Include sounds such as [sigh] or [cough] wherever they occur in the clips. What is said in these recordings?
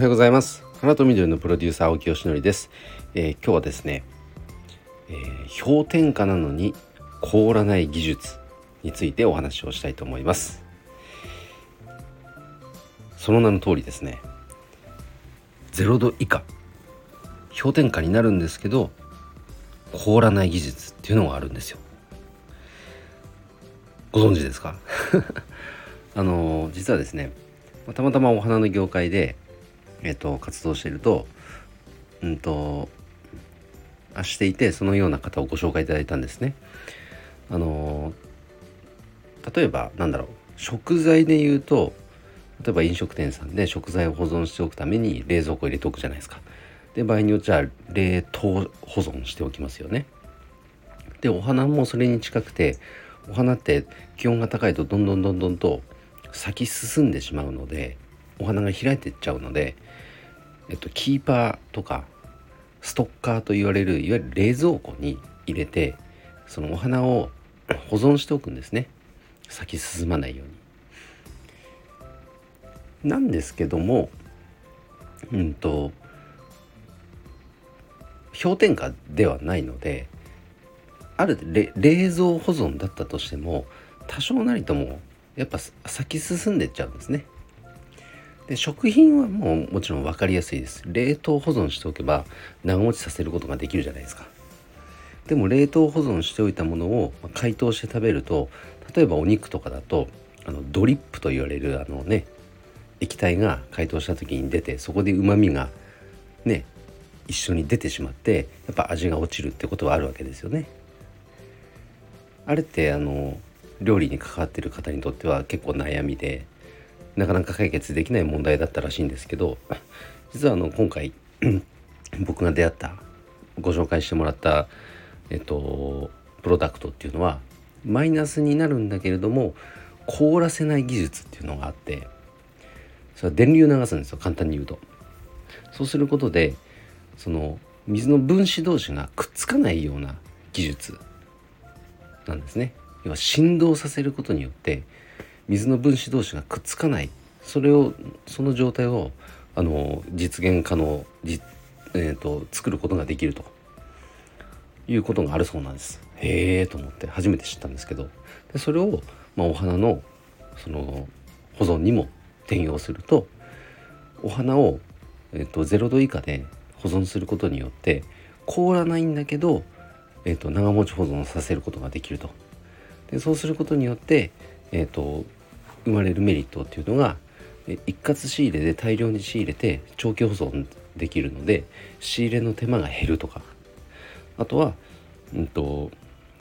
はようございます。花と緑のプロデューサー青木よしのりです、えー、今日はですね、えー、氷点下なのに凍らない技術についてお話をしたいと思います。その名の通りですね0度以下氷点下になるんですけど凍らない技術っていうのがあるんですよ。ご存知ですか？[laughs] あの実はですねたまたまお花の業界で、えっと、活動しているとうんとあしていてそのような方をご紹介いただいたんですね。あの例えばなんだろう食材で言うと例えば飲食店さんで食材を保存しておくために冷蔵庫入れておくじゃないですか。で場合によっちゃ冷凍保存しておきますよね。でお花もそれに近くてお花って気温が高いとどんどんどんどんと咲き進んでしまうのでお花が開いてっちゃうので、えっと、キーパーとかストッカーと言われるいわゆる冷蔵庫に入れてそのお花を [coughs] 保存しておくんですね咲き進まないように。なんですけどもうんと氷点下ではないのである冷蔵保存だったとしても多少なりともやっぱ先進んでっちゃうんですね。で食品はもうもちろん分かりやすいです。冷凍保存しておけば長持ちさせることができるじゃないですか。でも冷凍保存しておいたものを解凍して食べると例えばお肉とかだとあのドリップと言われるあのね液体が解凍した時に出てそこでうまみがね一緒に出てしまってやっぱ味が落ちるってことはあるわけですよね。あれってあの料理に関わってる方にとっては結構悩みでなかなか解決できない問題だったらしいんですけど実はあの今回 [clears throat] 僕が出会ったご紹介してもらったえっとプロダクトっていうのはマイナスになるんだけれども凍らせない技術っていうのがあってそれは電流流すんですよ簡単に言うと。そうすることでその水の分子同士がくっつかないような技術なんですね。要は振動させることによって水の分子同士がくっつかない。それをその状態をあの実現可能じ、えーと、作ることができると。いうことがあるそうなんです。へえと思って初めて知ったんですけど。でそれを、まあ、お花のその保存にも転用するとお花を、えーと、0度以下で保存することによって凍らないんだけど、えーと長持ち保存させることができると。でそうすることによって、えーと、生まれるメリットっていうのが一括仕入れで大量に仕入れて長期保存できるので仕入れの手間が減るとか。あとは、うんと、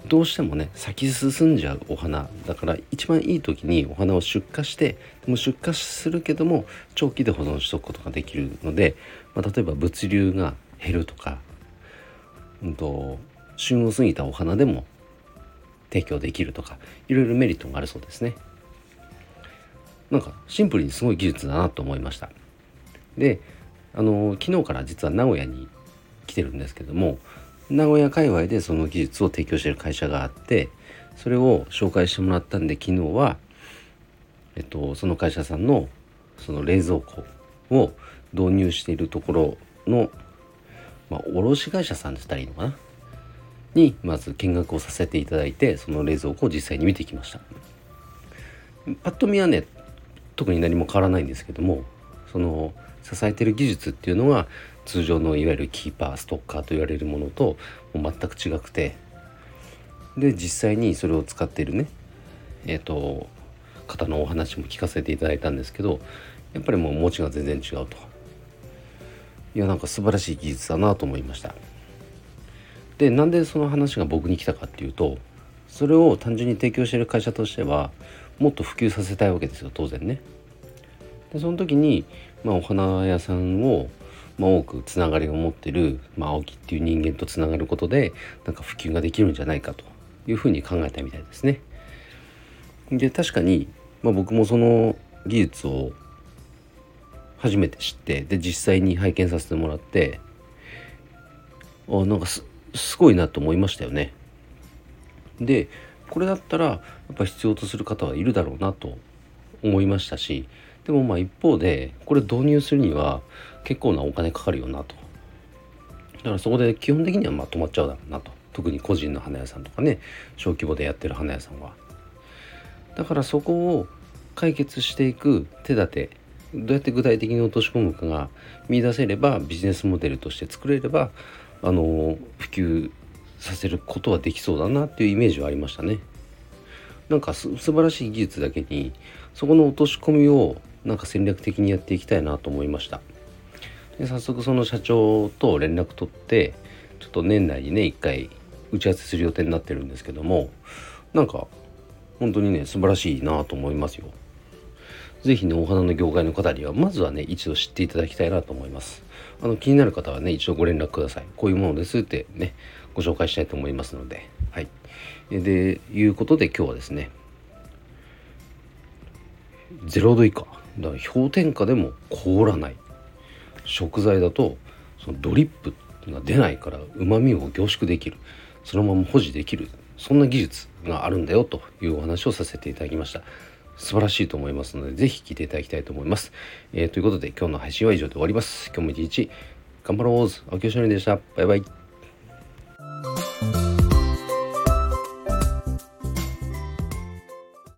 どうしてもね咲き進んじゃうお花だから一番いい時にお花を出荷してでも出荷するけども長期で保存しておくことができるので、まあ、例えば物流が減るとか、うんと旬を過ぎたお花でも提供できるとかいろいろメリットがあるそうですね。なんかシンプルにすごい技術だなと思いました。であの昨日から実は名古屋に来てるんですけども名古屋界隈でその技術を提供している会社があってそれを紹介してもらったんで昨日は、えっと、その会社さんのその冷蔵庫を導入しているところの、まあ、卸会社さんって言ったらいいのかな？にまず見学をさせていただいてその冷蔵庫を実際に見てきました。パッと見はね特に何も変わらないんですけどもその支えてる技術っていうのは通常のいわゆるキーパーストッカーと言われるものともう全く違くてで実際にそれを使っているねえっ、ー、と方のお話も聞かせていただいたんですけどやっぱりもう持ちが全然違うと。いやなんか素晴らしい技術だなと思いました。でなんでその話が僕に来たかっていうとそれを単純に提供してる会社としてはもっと普及させたいわけですよ当然ね。でその時に、まあ、お花屋さんを、まあ、多くつながりを持ってる、まあ、青木っていう人間とつながることでなんか普及ができるんじゃないかというふうに考えたみたいですね。で確かに、まあ、僕もその技術を初めて知ってで実際に拝見させてもらってあなんかすすごいなと思いましたよね。でこれだったらやっぱ必要とする方はいるだろうなと思いましたしでもまあ一方でこれ導入するには結構なお金かかるよなと。だからそこで基本的にはまあ止まっちゃうだろうなと。特に個人の花屋さんとかね小規模でやってる花屋さんは。だからそこを解決していく手立てどうやって具体的に落とし込むかが見出せればビジネスモデルとして作れればあの普及させることはできそうだなっていうイメージはありましたね。なんか素晴らしい技術だけにそこの落とし込みをなんか戦略的にやっていきたいなと思いました。で早速その社長と連絡取ってちょっと年内にね一回打ち合わせする予定になってるんですけどもなんか本当にね素晴らしいなと思いますよ。是非ねお花の業界の方にはまずはね一度知っていただきたいなと思います。あの気になる方はね一度ご連絡ください。こういうものですってねご紹介したいと思いますのではい。でいうことで今日はですね0度以下。だから氷点下でも凍らない。食材だとそのドリップが出ないからうまみを凝縮できる。そのまま保持できる。そんな技術があるんだよというお話をさせていただきました。素晴らしいと思いますので是非聞いていただきたいと思います、えー、ということで今日の配信は以上で終わります。今日も一日頑張ろう。秋吉でした。バイバイ。